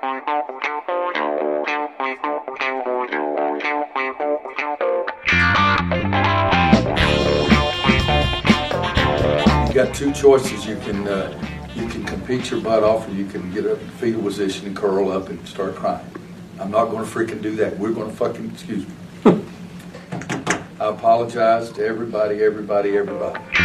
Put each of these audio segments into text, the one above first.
You got two choices. You can uh, you can compete your butt off, or you can get up in fetal position and curl up and start crying. I'm not going to freaking do that. We're going to fucking excuse me. I apologize to everybody, everybody, everybody.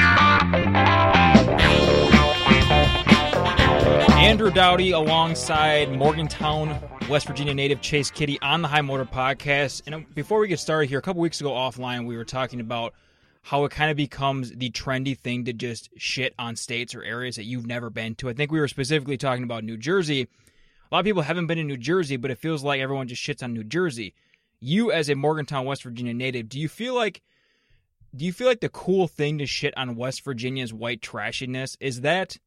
Andrew Dowdy alongside Morgantown, West Virginia native Chase Kiddy on the High Motor Podcast. And uh, before we get started here, a couple weeks ago offline, we were talking about how it kind of becomes the trendy thing to just shit on states or areas that you've never been to. I think we were specifically talking about New Jersey. A lot of people haven't been in New Jersey, but it feels like everyone just shits on New Jersey. You, as a Morgantown, West Virginia native, do you feel like do you feel like the cool thing to shit on West Virginia's white trashiness is that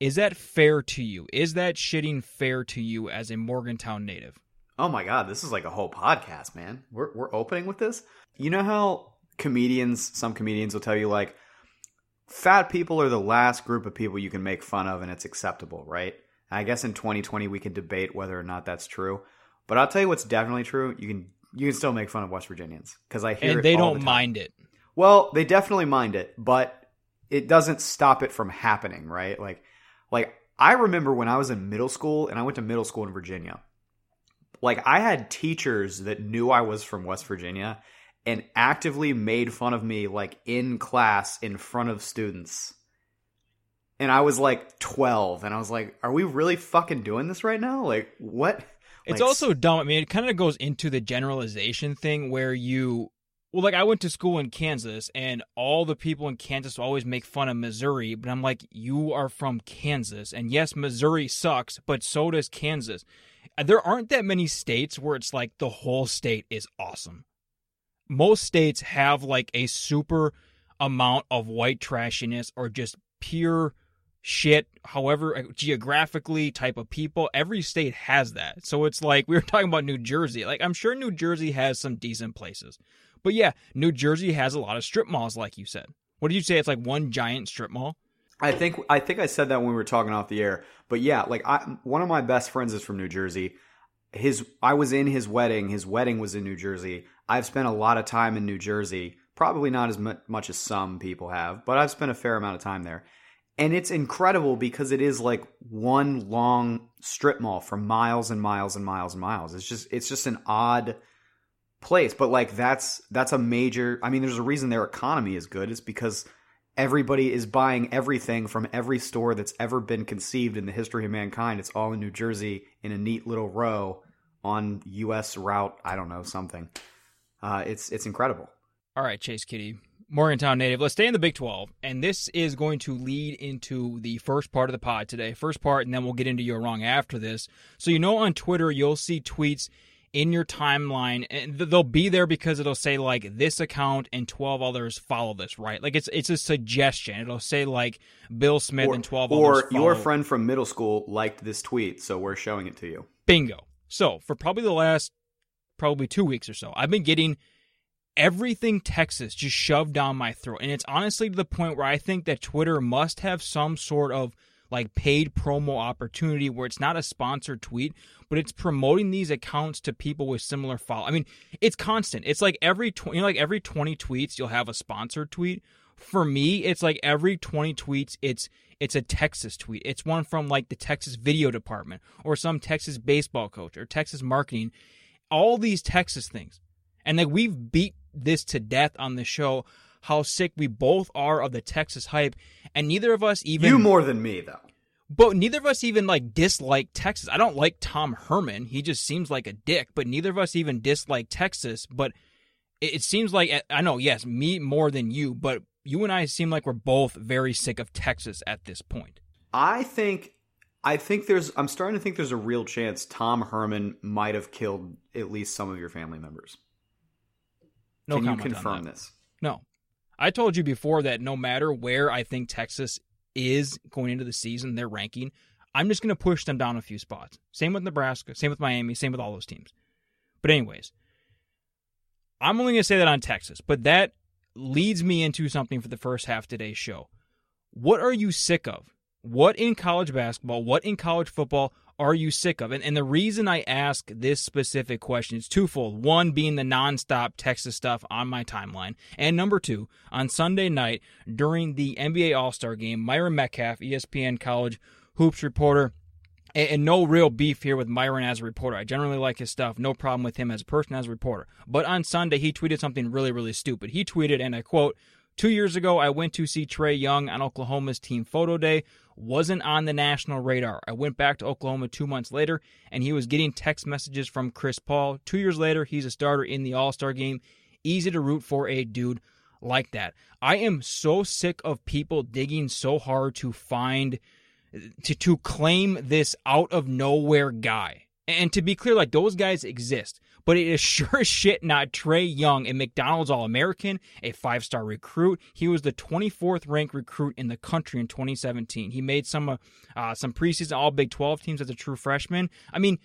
is that fair to you? Is that shitting fair to you as a Morgantown native? Oh my god, this is like a whole podcast, man. We're we're opening with this. You know how comedians, some comedians will tell you like fat people are the last group of people you can make fun of and it's acceptable, right? I guess in 2020 we can debate whether or not that's true. But I'll tell you what's definitely true. You can you can still make fun of West Virginians because I hear and it they don't the mind it. Well, they definitely mind it, but it doesn't stop it from happening, right? Like like I remember when I was in middle school and I went to middle school in Virginia. Like I had teachers that knew I was from West Virginia and actively made fun of me like in class in front of students. And I was like 12 and I was like, are we really fucking doing this right now? Like what? It's Like, also dumb. I mean, it kind of goes into the generalization thing where you, well, like I went to school in Kansas, and all the people in Kansas always make fun of Missouri, but I'm like, you are from Kansas, and yes, Missouri sucks, but so does Kansas. And There aren't that many states where it's like the whole state is awesome. Most states have like a super amount of white trashiness or just pure shit, however, uh, geographically, type of people. Every state has that. So it's like we were talking about New Jersey. Like, I'm sure New Jersey has some decent places. But yeah, New Jersey has a lot of strip malls, like you said. What did you say? It's like one giant strip mall? I think I think I said that when we were talking off the air. But yeah, like I one of my best friends is from New Jersey. His I was in his wedding. His wedding was in New Jersey. I've spent a lot of time in New Jersey. Probably not as mu- much as some people have, but I've spent a fair amount of time there. And it's incredible because it is like one long strip mall for miles and miles and miles and miles. It's just it's just an odd place, but like that's that's a major I mean there's a reason their economy is good. It's because everybody is buying everything from every store that's ever been conceived in the history of mankind. It's all in New Jersey in a neat little row on US route, I don't know, something. Uh, it's it's incredible. All right, Chase Kiddy, Morgantown native. Let's stay in the Big 12. And this is going to lead into the first part of the pod today. First part, and then we'll get into your wrong after this. So, you know, on Twitter, you'll see tweets in your timeline, and they'll be there because it'll say, like, this account and 12 others follow this, right? Like, it's it's a suggestion. It'll say, like, Bill Smith Or, and 12 or your friend from middle school liked this tweet, so we're showing it to you. Bingo. So for probably the last probably two weeks or so, I've been getting everything Texas just shoved down my throat. And it's honestly to the point where I think that Twitter must have some sort of like paid promo opportunity where it's not a sponsored tweet, but it's promoting these accounts to people with similar follow. I mean, it's constant. It's like every tw- you know, like every 20 tweets you'll have a sponsored tweet. For me, it's like every 20 tweets it's it's a Texas tweet. It's one from like the Texas video department or some Texas baseball coach or Texas marketing. All these Texas things. And like we've beat this to death on the show how sick we both are of the Texas hype and neither of us even you more than me, though. but neither of us even like dislike Texas. I don't like Tom Herman. He just seems like a dick, but neither of us even dislike Texas, but it, it seems like I know, yes, me more than you, but you and I seem like we're both very sick of Texas at this point. I think I think there's I'm starting to think there's a real chance Tom Herman might have killed at least some of your family members. No Can you confirm that. this? No. I told you before that no matter where I think Texas is going into the season, their ranking, I'm just going to push them down a few spots. Same with Nebraska, same with Miami, same with all those teams. But, anyways, I'm only going to say that on Texas, but that leads me into something for the first half today's show. What are you sick of? What in college basketball, what in college football are you sick of? And, and the reason I ask this specific question is twofold. One being the nonstop Texas stuff on my timeline. And number two, on Sunday night during the NBA All Star game, Myron Medcalf, ESPN college hoops reporter, and, and, no real beef here with Myron as a reporter. I generally like his stuff. No problem with him as a person, as a reporter. But on Sunday, he tweeted something really, really stupid. He tweeted, and I quote, Two years ago, I went to see Trae Young on Oklahoma's team photo day wasn't on the national radar. I went back to Oklahoma two months later, and he was getting text messages from Chris Paul. Two years later, he's a starter in the All Star game. Easy to root for a dude like that. I am so sick of people digging so hard to find, to, to claim this out of nowhere guy. And to be clear, like those guys exist but it is sure as shit not Trae Young, a McDonald's All American, a five star recruit. He was the 24th ranked recruit in the country in 2017. He made some uh, some preseason All Big 12 teams as a true freshman. I mean,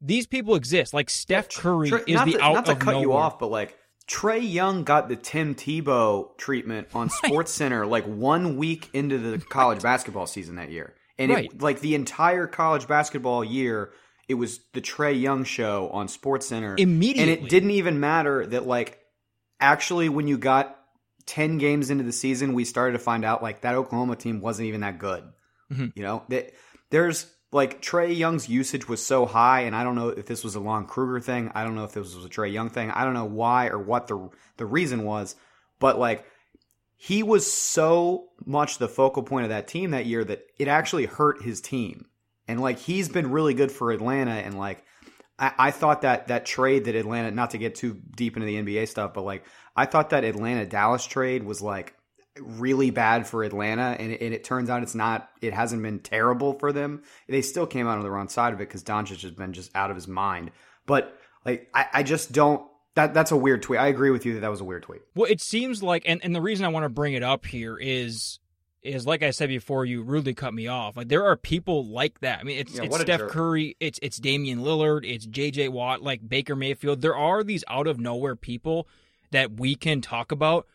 these people exist. Like Steph Curry Tra- is the to, out not to cut nowhere. you off, but like Trae Young got the Tim Tebow treatment on Sports Center like one week into the college basketball season that year, and right. it, like the entire college basketball year it was the Trae Young show on Sports Center immediately, and it didn't even matter that like actually when you got ten games into the season, we started to find out like that Oklahoma team wasn't even that good. Mm-hmm. You know that there's like Trae Young's usage was so high, and I don't know if this was a Lon Kruger thing. I don't know if this was a Trae Young thing. I don't know why or what the the reason was, but like he was so much the focal point of that team that year that it actually hurt his team. And like he's been really good for Atlanta and like I, I thought that that trade that Atlanta not to get too deep into the NBA stuff, but like I thought that Atlanta Dallas trade was like really bad for Atlanta, and it, and it, turns out it's not. It hasn't been terrible for them. They still came out on the wrong side of it because Doncic has been just out of his mind. But like, I, I just don't. That that's a weird tweet. I agree with you that that was a weird tweet. Well, it seems like, and and the reason I want to bring it up here is is like I said before, you rudely cut me off. Like there are people like that. I mean, it's, yeah, it's Steph Curry, it's it's Damian Lillard, it's J.J. Watt, like Baker Mayfield. There are these out of nowhere people that we can talk about,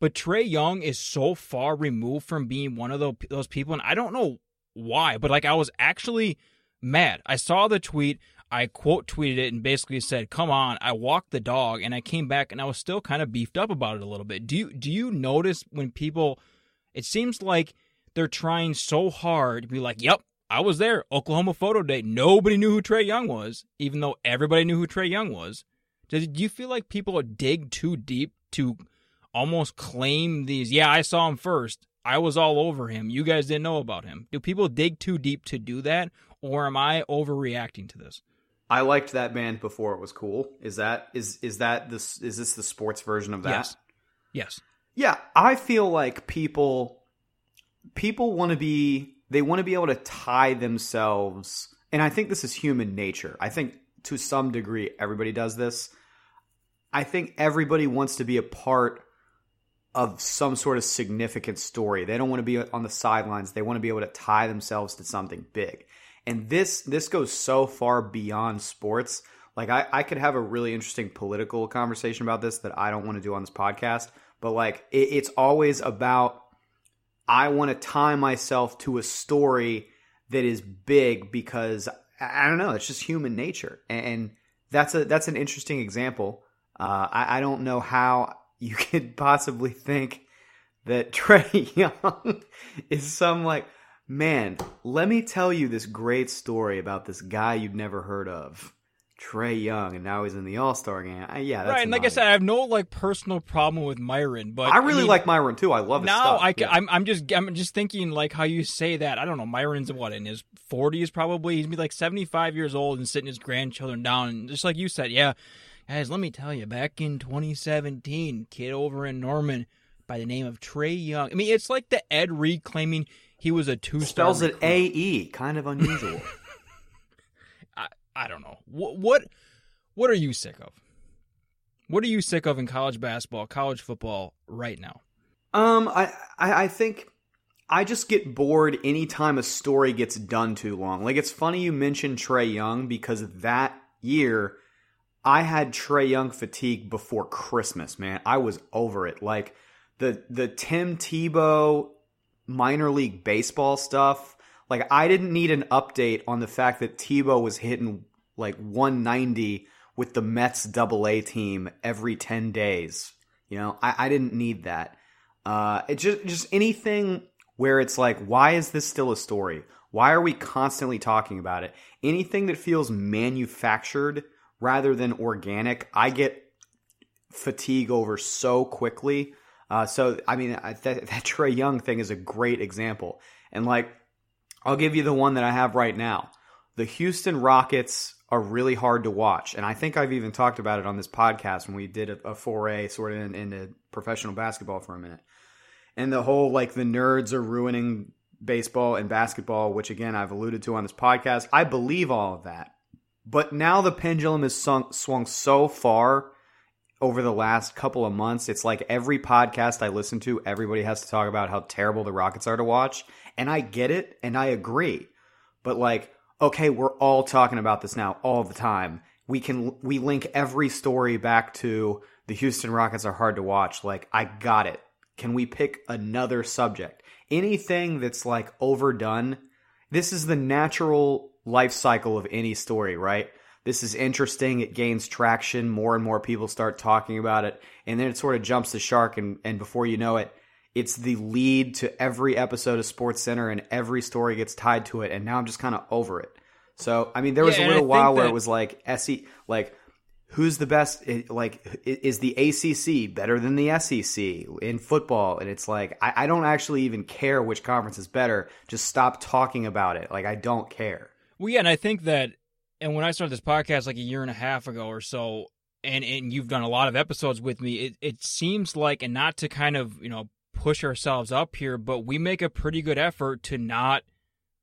but Trae Young is so far removed from being one of those those people, and I don't know why. But like I was actually mad. I saw the tweet. I quote tweeted it and basically said, "Come on, I walked the dog," and I came back and I was still kind of beefed up about it a little bit. Do you do you notice when people it seems like they're trying so hard to be like, yep, I was there. Oklahoma photo day. Nobody knew who Trae Young was, even though everybody knew who Trae Young was. Do you feel like people dig too deep to almost claim these? Yeah, I saw him first. I was all over him. You guys didn't know about him. Do people dig too deep to do that, or am I overreacting to this? I liked that band before it was cool. Is that is is that this is this the sports version of that? Yes. Yes. Yeah, I feel like people people want to be they want to be able to tie themselves and I think this is human nature. I think to some degree everybody does this. I think everybody wants to be a part of some sort of significant story. They don't want to be on the sidelines. They want to be able to tie themselves to something big. And this this goes so far beyond sports. Like I, I could have a really interesting political conversation about this that I don't want to do on this podcast but like it, it's always about I want to tie myself to a story that is big because I don't know, it's just human nature, and that's a that's an interesting example. Uh, I, I don't know how you could possibly think that Trae Young is some like man. Let me tell you this great story about this guy you've never heard of. Trae Young, and now he's in the All Star game. I, yeah, right. And like I said, I have no like personal problem with Myron, but I really I mean, like Myron too. I love his now. I, yeah. I'm, I'm just, I'm just thinking like how you say that. I don't know. Myron's what in his 40s probably. He's be like 75 years old and sitting his grandchildren down, and just like you said, yeah, guys. Let me tell you, back in 2017, kid over in Norman by the name of Trae Young. I mean, it's like the Ed Reed claiming he was a two star. Spells it A E, kind of unusual. I don't know. What what what are you sick of? What are you sick of in college basketball, college football right now? Um, I I, I think I just get bored anytime a story gets done too long. Like it's funny you mentioned Trae Young because that year I had Trae Young fatigue before Christmas, man. I was over it. Like the the Tim Tebow minor league baseball stuff Like I didn't need an update on the fact that Tebow was hitting like 190 with the Mets double A team every 10 days. You know, I, I didn't need that. Uh, it just, just anything where it's like, why is this still a story? Why are we constantly talking about it? Anything that feels manufactured rather than organic, I get fatigue over so quickly. Uh, so, I mean, that, that Trae Young thing is a great example. And like, I'll give you the one that I have right now. The Houston Rockets are really hard to watch. And I think I've even talked about it on this podcast when we did a, a foray sort of in, into professional basketball for a minute. And the whole like the nerds are ruining baseball and basketball, which again I've alluded to on this podcast. I believe all of that. But now the pendulum has sunk, swung so far over the last couple of months. It's like every podcast I listen to, everybody has to talk about how terrible the Rockets are to watch. And I get it and I agree. But like, okay, we're all talking about this now all the time. We can we link every story back to the Houston Rockets are hard to watch. Like, I got it. Can we pick another subject? Anything that's like overdone. This is the natural life cycle of any story, right? This is interesting. It gains traction. More and more people start talking about it. And then it sort of jumps the shark. And, and before you know it, it's the lead to every episode of Sports Center and every story gets tied to it. And now I'm just kind of over it. So, I mean, there was Yeah, a little while think where it was like SE, like, who's the best? Like, is the ACC better than the SEC in football? And it's like, I, I don't actually even care which conference is better. Just stop talking about it. Like, I don't care. Well, yeah, and I think that, and when I started this podcast like a year and a half ago or so, and and you've done a lot of episodes with me, it it seems like, and not to kind of you know push ourselves up here, but we make a pretty good effort to not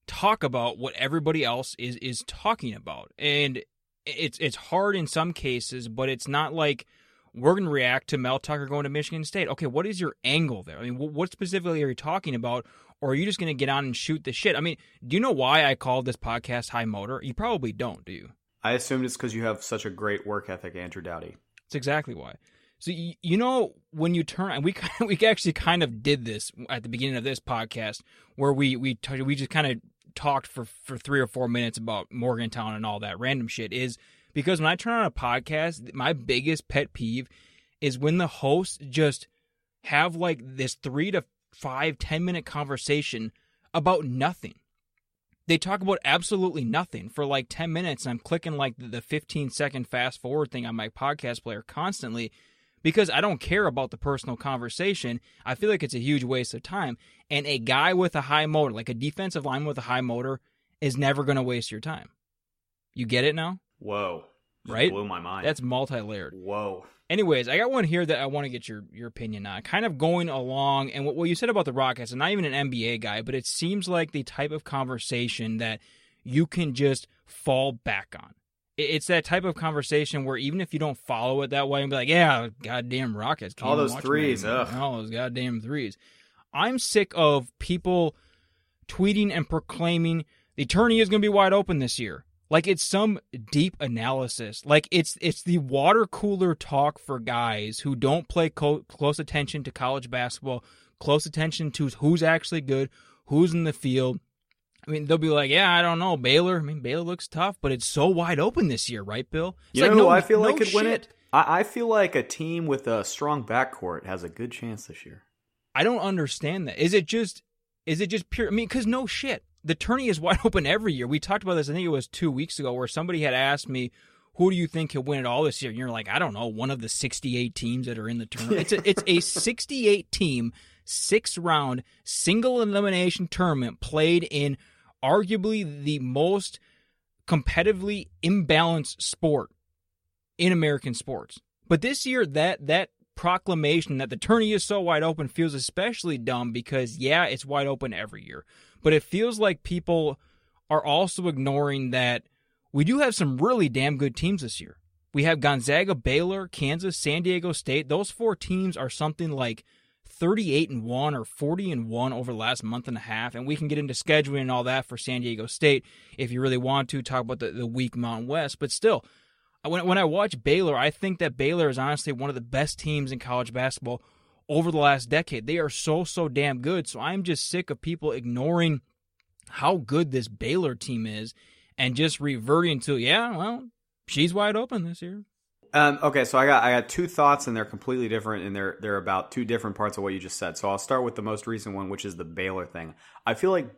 talk about what everybody else is is talking about, and it's it's hard in some cases, but it's not like we're going to react to Mel Tucker going to Michigan State. Okay, what is your angle there? I mean, what specifically are you talking about? Or are you just going to get on and shoot the shit? I mean, do you know why I called this podcast High Motor? You probably don't, do you? I assumed it's because you have such a great work ethic, Andrew Dowdy. That's exactly why. So you, you know when you turn, and we kind of, we actually kind of did this at the beginning of this podcast, where we we t- we just kind of talked for for three or four minutes about Morgantown and all that random shit. Is because when I turn on a podcast, my biggest pet peeve is when the hosts just have like this three to five ten minute conversation about nothing they talk about absolutely nothing for like 10 minutes and i'm clicking like the 15 second fast forward thing on my podcast player constantly because i don't care about the personal conversation i feel like it's a huge waste of time and a guy with a high motor like a defensive lineman with a high motor is never going to waste your time you get it now Whoa. Right? Blew my mind. that's multi-layered Whoa. Anyways, I got one here that I want to get your your opinion on. Kind of going along, and what, what you said about the Rockets, I'm not even an NBA guy, but it seems like the type of conversation that you can just fall back on. It's that type of conversation where even if you don't follow it that way, and be like, "Yeah, goddamn Rockets, All those threes, ugh. all those goddamn threes." I'm sick of people tweeting and proclaiming the tourney is going to be wide open this year. Like it's some deep analysis. Like it's it's the water cooler talk for guys who don't play co- close attention to college basketball, close attention to who's actually good, who's in the field. I mean, they'll be like, "Yeah, I don't know, Baylor. I mean, Baylor looks tough, but it's so wide open this year, right, Bill?" It's You like, know who no- I feel like no could win it? I, I feel like a team with a strong backcourt has a good chance this year. I don't understand that. Is it just is it just pure I mean cuz no shit. The tourney is wide open every year. We talked about this I think it was 2 weeks ago where somebody had asked me who do you think will win it all this year? And you're like, I don't know, one of the 68 teams that are in the tournament. it's a, it's a 68 team, six round, single elimination tournament played in arguably the most competitively imbalanced sport in American sports. But this year, that that proclamation that the tourney is so wide open feels especially dumb because yeah, it's wide open every year, but it feels like people are also ignoring that we do have some really damn good teams this year. We have Gonzaga, Baylor, Kansas, San Diego State. Those four teams are something like 38 and 1 or 40 and 1 over the last month and a half and we can get into scheduling and all that for San Diego State if you really want to talk about the, the weak Mountain West but still when when I watch Baylor I think that Baylor is honestly one of the best teams in college basketball over the last decade they are so so damn good so I'm just sick of people ignoring how good this Baylor team is and just reverting to, yeah, well, she's wide open this year. Um, okay, so I got I got two thoughts and they're completely different and they're they're about two different parts of what you just said. So I'll start with the most recent one, which is the Baylor thing. I feel like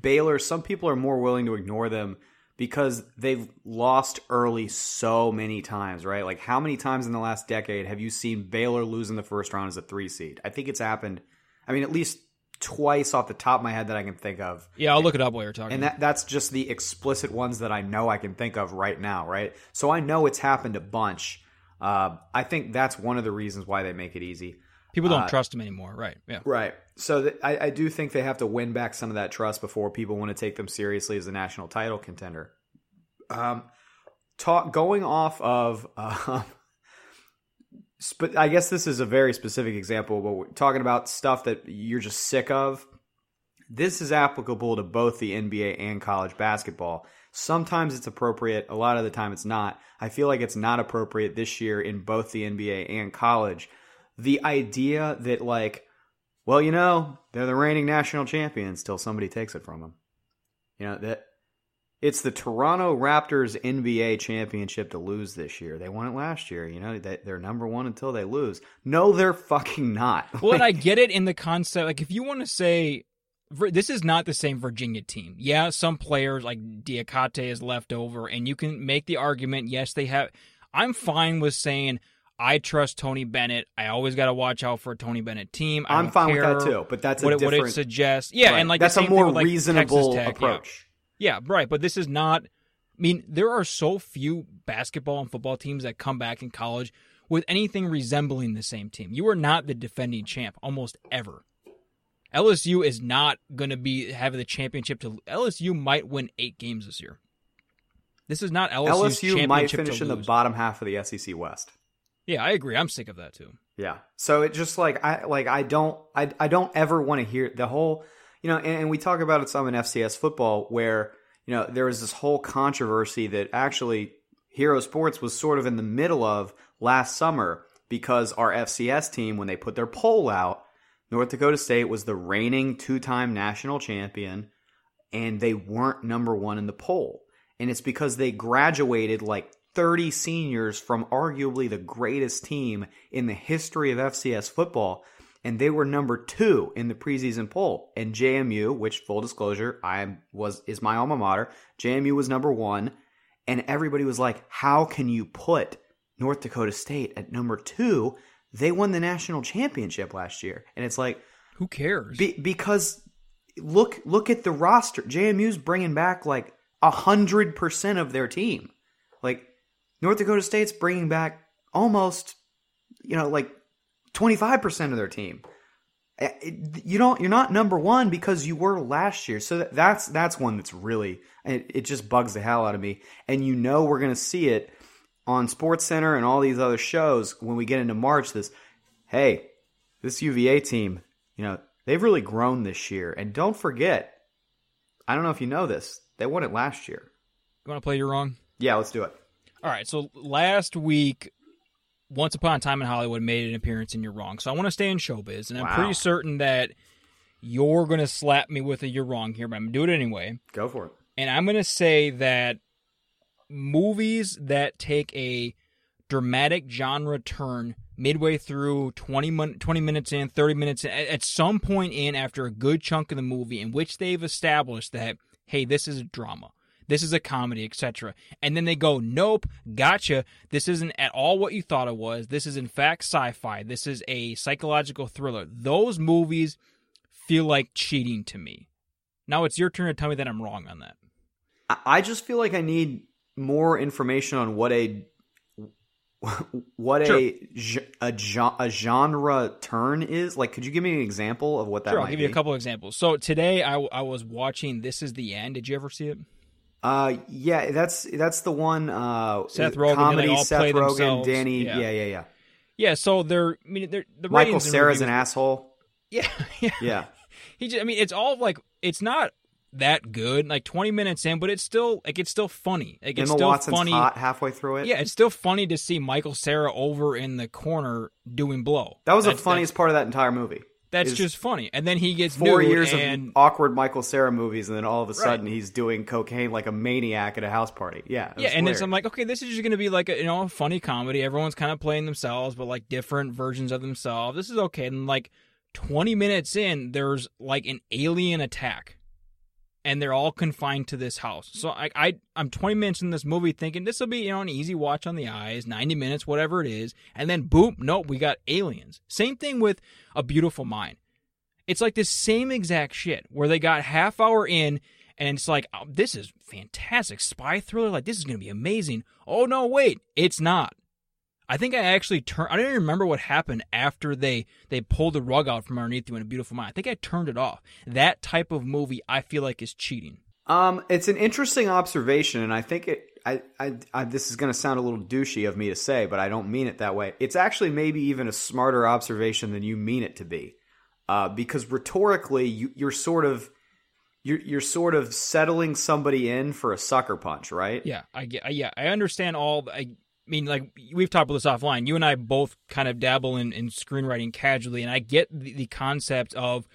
Baylor, some people are more willing to ignore them because they've lost early so many times, right? Like how many times in the last decade have you seen Baylor lose in the first round as a three seed? I think it's happened. I mean, at least twice off the top of my head that I can think of. Yeah, I'll look it up while you're talking. And that that's just the explicit ones that I know I can think of right now, right? So I know it's happened a bunch. Uh, I think that's one of the reasons why they make it easy. People don't uh, trust them anymore, right? Yeah. Right. So th- I, I do think they have to win back some of that trust before people want to take them seriously as a national title contender. Um, talk going off of, uh, sp- I guess this is a very specific example, but we're talking about stuff that you're just sick of. This is applicable to both the NBA and college basketball. Sometimes it's appropriate, a lot of the time it's not. I feel like it's not appropriate this year in both the NBA and college the idea that like well you know they're the reigning national champions till somebody takes it from them you know that it's the toronto raptors nba championship to lose this year they won it last year you know they, they're number one until they lose no they're fucking not Well, and I get it in the concept. Like, if you want to say this is not the same Virginia team. Yeah, some players like Diakite is left over, and you can make the argument. Yes, they have. I'm fine with saying I trust Tony Bennett. I always got to watch out for a Tony Bennett team. I i'm fine with that too but that's a What it, what it suggests, yeah, right. and like that's a more with, like, reasonable Tech, approach Yeah, right. But this is not. I mean, there are so few basketball and football teams that come back in college with anything resembling the same team. You are not the defending champ almost ever. LSU is not going to be having the championship to LSU might win eight games this year. This is not LSU's lsu might finish in the bottom half of the sec west Yeah, I agree. I'm sick of that too. Yeah. So it just like I like I don't I I don't ever want to hear the whole you know and, and we talk about it some in FCS football where you know there was this whole controversy that actually Hero Sports was sort of in the middle of last summer because our FCS team when they put their poll out North Dakota State was the reigning two-time national champion and they weren't number 1 in the poll and it's because they graduated like 30 seniors from arguably the greatest team in the history of FCS football, and they were number two in the preseason poll. And JMU, which full disclosure, I was is my alma mater. JMU was number one, and everybody was like, "How can you put North Dakota State at number two? They won the national championship last year." And it's like, Who cares? be, because look look at the roster. JMU's bringing back like a hundred percent of their team. Like North Dakota State's bringing back almost, you know, like twenty five percent of their team. Eh, You don't. You're not number one because you were last year. So that's that's one that's really it, it just bugs the hell out of me. And you know we're gonna see it on Sports Center and all these other shows when we get into March. This, hey, this UVA team, you know, they've really grown this year. And don't forget, I don't know if you know this, they won it last year. you want to play you wrong? Yeah, let's do it. All right, so last week, Once Upon a Time in Hollywood made an appearance in You're Wrong. So I want to stay in showbiz, and I'm Wow. pretty certain that you're going to slap me with a You're Wrong here, but I'm going to do it anyway. Go for it. And I'm going to say that movies that take a dramatic genre turn midway through 20, min- 20 minutes in, 30 minutes in, at, at some point in after a good chunk of the movie in which they've established that, hey, this is a drama. This is a comedy, etc. And then they go, nope, gotcha. This isn't at all what you thought it was. This is, in fact, sci fi. This is a psychological thriller. Those movies feel like cheating to me. Now it's your turn to tell me that I'm wrong on that. I- just feel like I need more information on what a what Sure. a a, a genre turn is. Like, could you give me an example of what that Sure, might I'll give be? you a couple examples. So today I, I was watching This Is the End. Did you ever see it? Uh, yeah, that's that's the one. Uh, Seth Rogen, comedy. all Seth Rogen, themselves. Danny. Yeah. Yeah, yeah, yeah. Yeah, so they're I mean they're the Michael Cera's an asshole. Yeah, yeah. Yeah, He just, I mean it's all like it's not that good. Like 20 minutes in, but it's still like it's still funny. Like it's Emma still Watson's funny. hot halfway through it. Yeah, it's still funny to see Michael Cera over in the corner doing blow. that was the funniest part of that entire movie. That's just funny. And then he gets four years and of awkward Michael Cera movies, and then all of a Right. sudden he's doing cocaine like a maniac at a house party. Yeah, yeah, and hilarious. I'm like, okay, this is just gonna be like a you know a funny comedy. Everyone's kind of playing themselves, but like different versions of themselves. This is okay. And like 20 minutes in, there's like an alien attack, and they're all confined to this house. So I, I I'm 20 minutes in this movie thinking this will be you know an easy watch on the eyes, 90 minutes, whatever it is, and then boom, nope, we got aliens. Same thing with A Beautiful Mind. It's like this same exact shit where they got half hour in and it's like oh, this is fantastic spy thriller like this is to be amazing. Oh no, wait, it's not. I think I actually turned I don't even remember what happened after they they pulled the rug out from underneath you in a beautiful mind. I think I turned it off. That type of movie I feel like is cheating. Um, it's an interesting observation, and I think it. I, I, I this is going to sound a little douchey of me to say, but I don't mean it that way. It's actually maybe even a smarter observation than you mean it to be, uh, because rhetorically, you, you're sort of you're you're sort of settling somebody in for a sucker punch, right? Yeah, I get. I- Yeah, I understand all. I mean, like we've talked about this offline. You and I both kind of dabble in, in screenwriting casually, and I get the, the concept of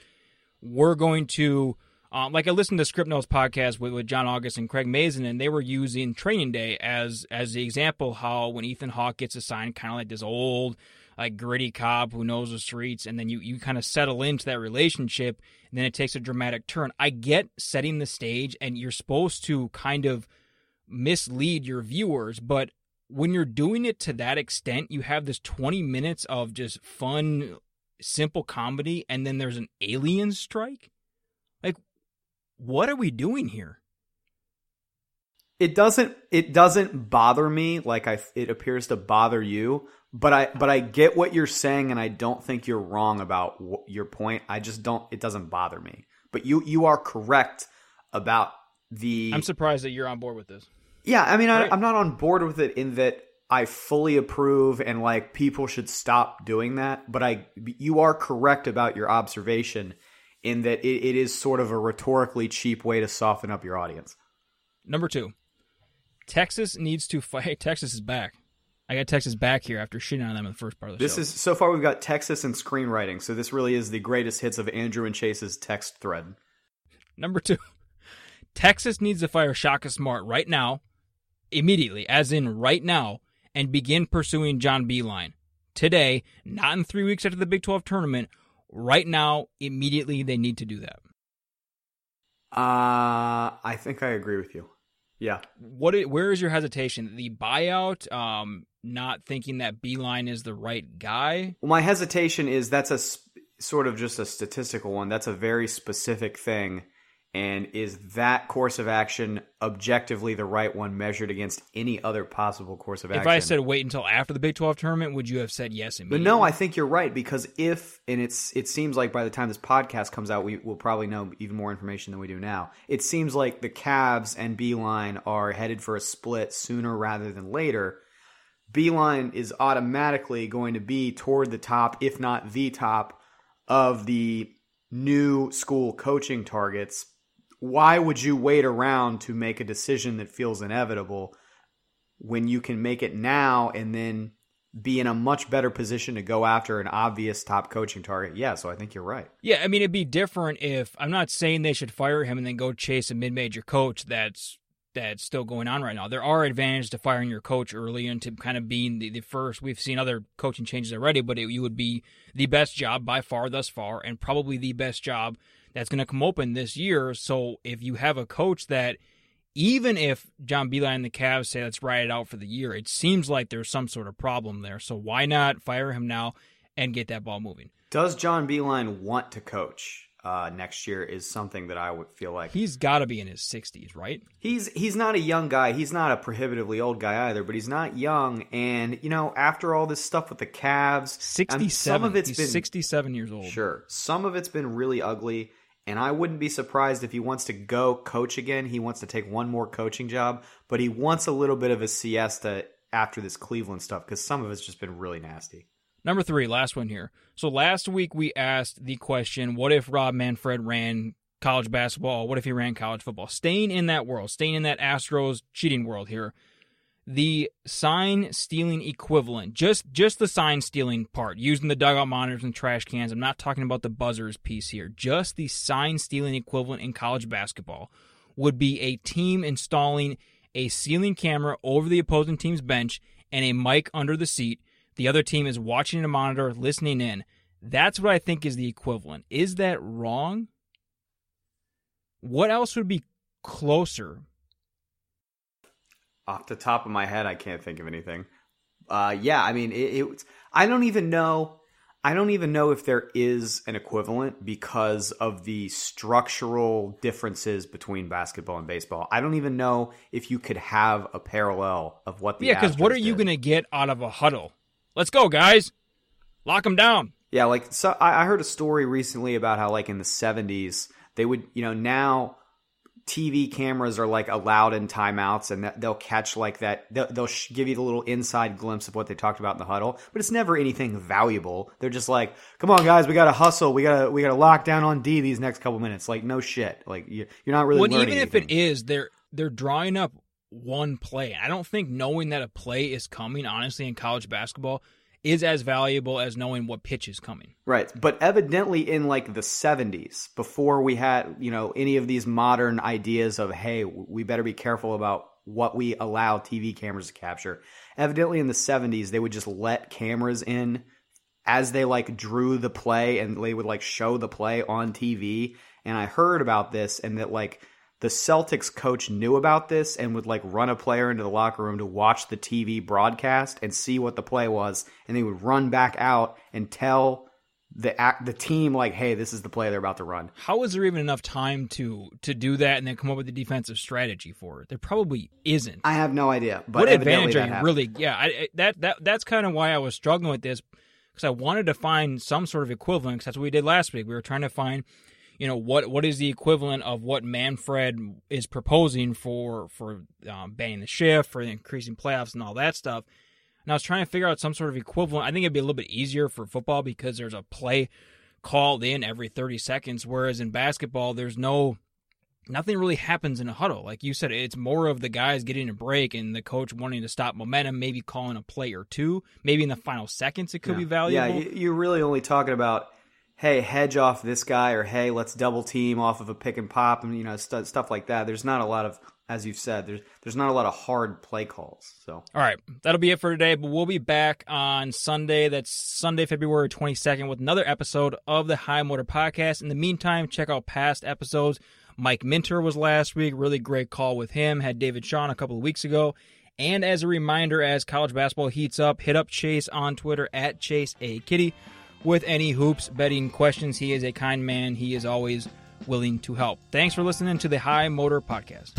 we're going to. Um, like I listened to Script Notes podcast with, with John August and Craig Mazin, and they were using Training Day as as the example how when Ethan Hawke gets assigned kind of like this old like gritty cop who knows the streets, and then you you kind of settle into that relationship, and then it takes a dramatic turn. I get setting the stage, and you're supposed to kind of mislead your viewers, but when you're doing it to that extent, you have this 20 minutes of just fun, simple comedy, and then there's an alien strike. Like, what are we doing here? It doesn't it doesn't bother me like I it appears to bother you, but I but I get what you're saying, and I don't think you're wrong about your point. I just don't. It doesn't bother me. But you you are correct about the. I'm surprised that you're on board with this. Yeah, I mean, I, I'm not on board with it in that I fully approve and like people should stop doing that. But I, you are correct about your observation in that it, it is sort of a rhetorically cheap way to soften up your audience. Number two, Texas needs to fight. Texas is back. I got Texas back here after shitting on them in the first part of the This show. This is so far we've got Texas and screenwriting, so this really is the greatest hits of Andrew and Chase's text thread. Number two, Texas needs to fire Shaka Smart right now, immediately, as in right now, and begin pursuing John Beilein today, not in three weeks after the Big 12 tournament. Right now, immediately, they need to do that. Uh I think I agree with you. Yeah. What? i- Where is your hesitation? The buyout, um, not thinking that Beilein is the right guy. Well, my hesitation is that's a sp- sort of just a statistical one. That's a very specific thing. And is that course of action objectively the right one measured against any other possible course of If action? If I said wait until after the Big 12 tournament, would you have said yes immediately? but no, I think you're right because if and it's it seems like by the time this podcast comes out, we will probably know even more information than we do now. It seems like the Cavs and Beilein are headed for a split sooner rather than later. Beilein is automatically going to be toward the top, if not the top, of the new school coaching targets. Why would you wait around to make a decision that feels inevitable when you can make it now and then be in a much better position to go after an obvious top coaching target? Yeah, so I think you're right. Yeah, I mean, it'd be different if I'm not saying they should fire him and then go chase a mid-major coach that's that's still going on right now. There are advantages to firing your coach early and to kind of being the, the first. We've seen other coaching changes already, but it, you would be the best job by far thus far, and probably the best job that's going to come open this year. So if you have a coach that, even if John Beilein and the Cavs say let's ride it out for the year, it seems like there's some sort of problem there. So why not fire him now and get that ball moving? Does John Beilein want to coach uh, next year? Is something that I would feel like He's got to be in his 60s, right? He's he's not a young guy. He's not a prohibitively old guy either, but he's not young. And you know, after all this stuff with the Cavs, and 67. some of it's He's been 67 years old. sure, some of it's been really ugly. And I wouldn't be surprised if he wants to go coach again. He wants to take one more coaching job, but he wants a little bit of a siesta after this Cleveland stuff because some of it's just been really nasty. Number three, last one here. So last week we asked the question what if Rob Manfred ran college basketball? What if he ran college football? Staying in that world, staying in that Astros cheating world here. the sign stealing equivalent, just just the sign stealing part, using the dugout monitors and trash cans. I'm not talking about the buzzers piece here. Just the sign stealing equivalent in college basketball would be a team installing a ceiling camera over the opposing team's bench and a mic under the seat. The other team is watching a monitor, listening in. That's what I think is the equivalent. Is that wrong? What else would be closer? Off the top of my head, I can't think of anything. Uh, yeah, I mean, it, it. I don't even know. I don't even know if there is an equivalent because of the structural differences between basketball and baseball. I don't even know if you could have a parallel of what the yeah. Because what are you going to get out of a huddle? Let's go, guys. Lock them down. Yeah, like so. I, heard a story recently about how, like in the '70s, they would, you know, now TV cameras are like allowed in timeouts and they'll catch like that. They'll, they'll give you the little inside glimpse of what they talked about in the huddle, but it's never anything valuable. They're just like, come on guys, we got to hustle. We got to, we got to lock down on D these next couple minutes. Like no shit. Like you, are not really. Well, even anything. if it is, they're, they're drawing up one play. I don't think knowing that a play is coming, honestly, in college basketball is as valuable as knowing what pitch is coming. Right. But evidently in like the 70s, before we had, you know, any of these modern ideas of, hey, we better be careful about what we allow TV cameras to capture. Evidently in the 70s, they would just let cameras in as they like drew the play and they would like show the play on TV. And I heard about this and that like the Celtics coach knew about this and would like run a player into the locker room to watch the TV broadcast and see what the play was, and they would run back out and tell the act, the team like, "Hey, this is the play they're about to run." How is there even enough time to to do that and then come up with a defensive strategy for it? There probably isn't. I have no idea. But what advantage are you happened. really? Yeah, I, that that that's kind of why I was struggling with this because I wanted to find some sort of equivalent. Cause that's what we did last week. We were trying to find you know what what is the equivalent of what Manfred is proposing for for um, banning the shift for increasing playoffs and all that stuff. And I was trying to figure out some sort of equivalent. I think it'd be a little bit easier for football because there's a play called in every 30 seconds, whereas in basketball there's no nothing really happens in a huddle. Like you said, it's more of the guys getting a break and the coach wanting to stop momentum, maybe calling a play or two. Maybe in the final seconds it could yeah. be valuable. Yeah, you're really only talking about hey, hedge off this guy, or hey, let's double team off of a pick and pop, and you know st- stuff like that. There's not a lot of, as you've said, there's there's not a lot of hard play calls. So, all right, that'll be it for today. But we'll be back on Sunday. That's Sunday, February 22nd, with another episode of the High Motor Podcast. In the meantime, check out past episodes. Mike Minter was last week. Really great call with him. Had David Sean a couple of weeks ago. And as a reminder, as college basketball heats up, hit up Chase on Twitter at Chase A Kiddy with any hoops betting questions. He is a kind man. He is always willing to help. Thanks for listening to the High Motor Podcast.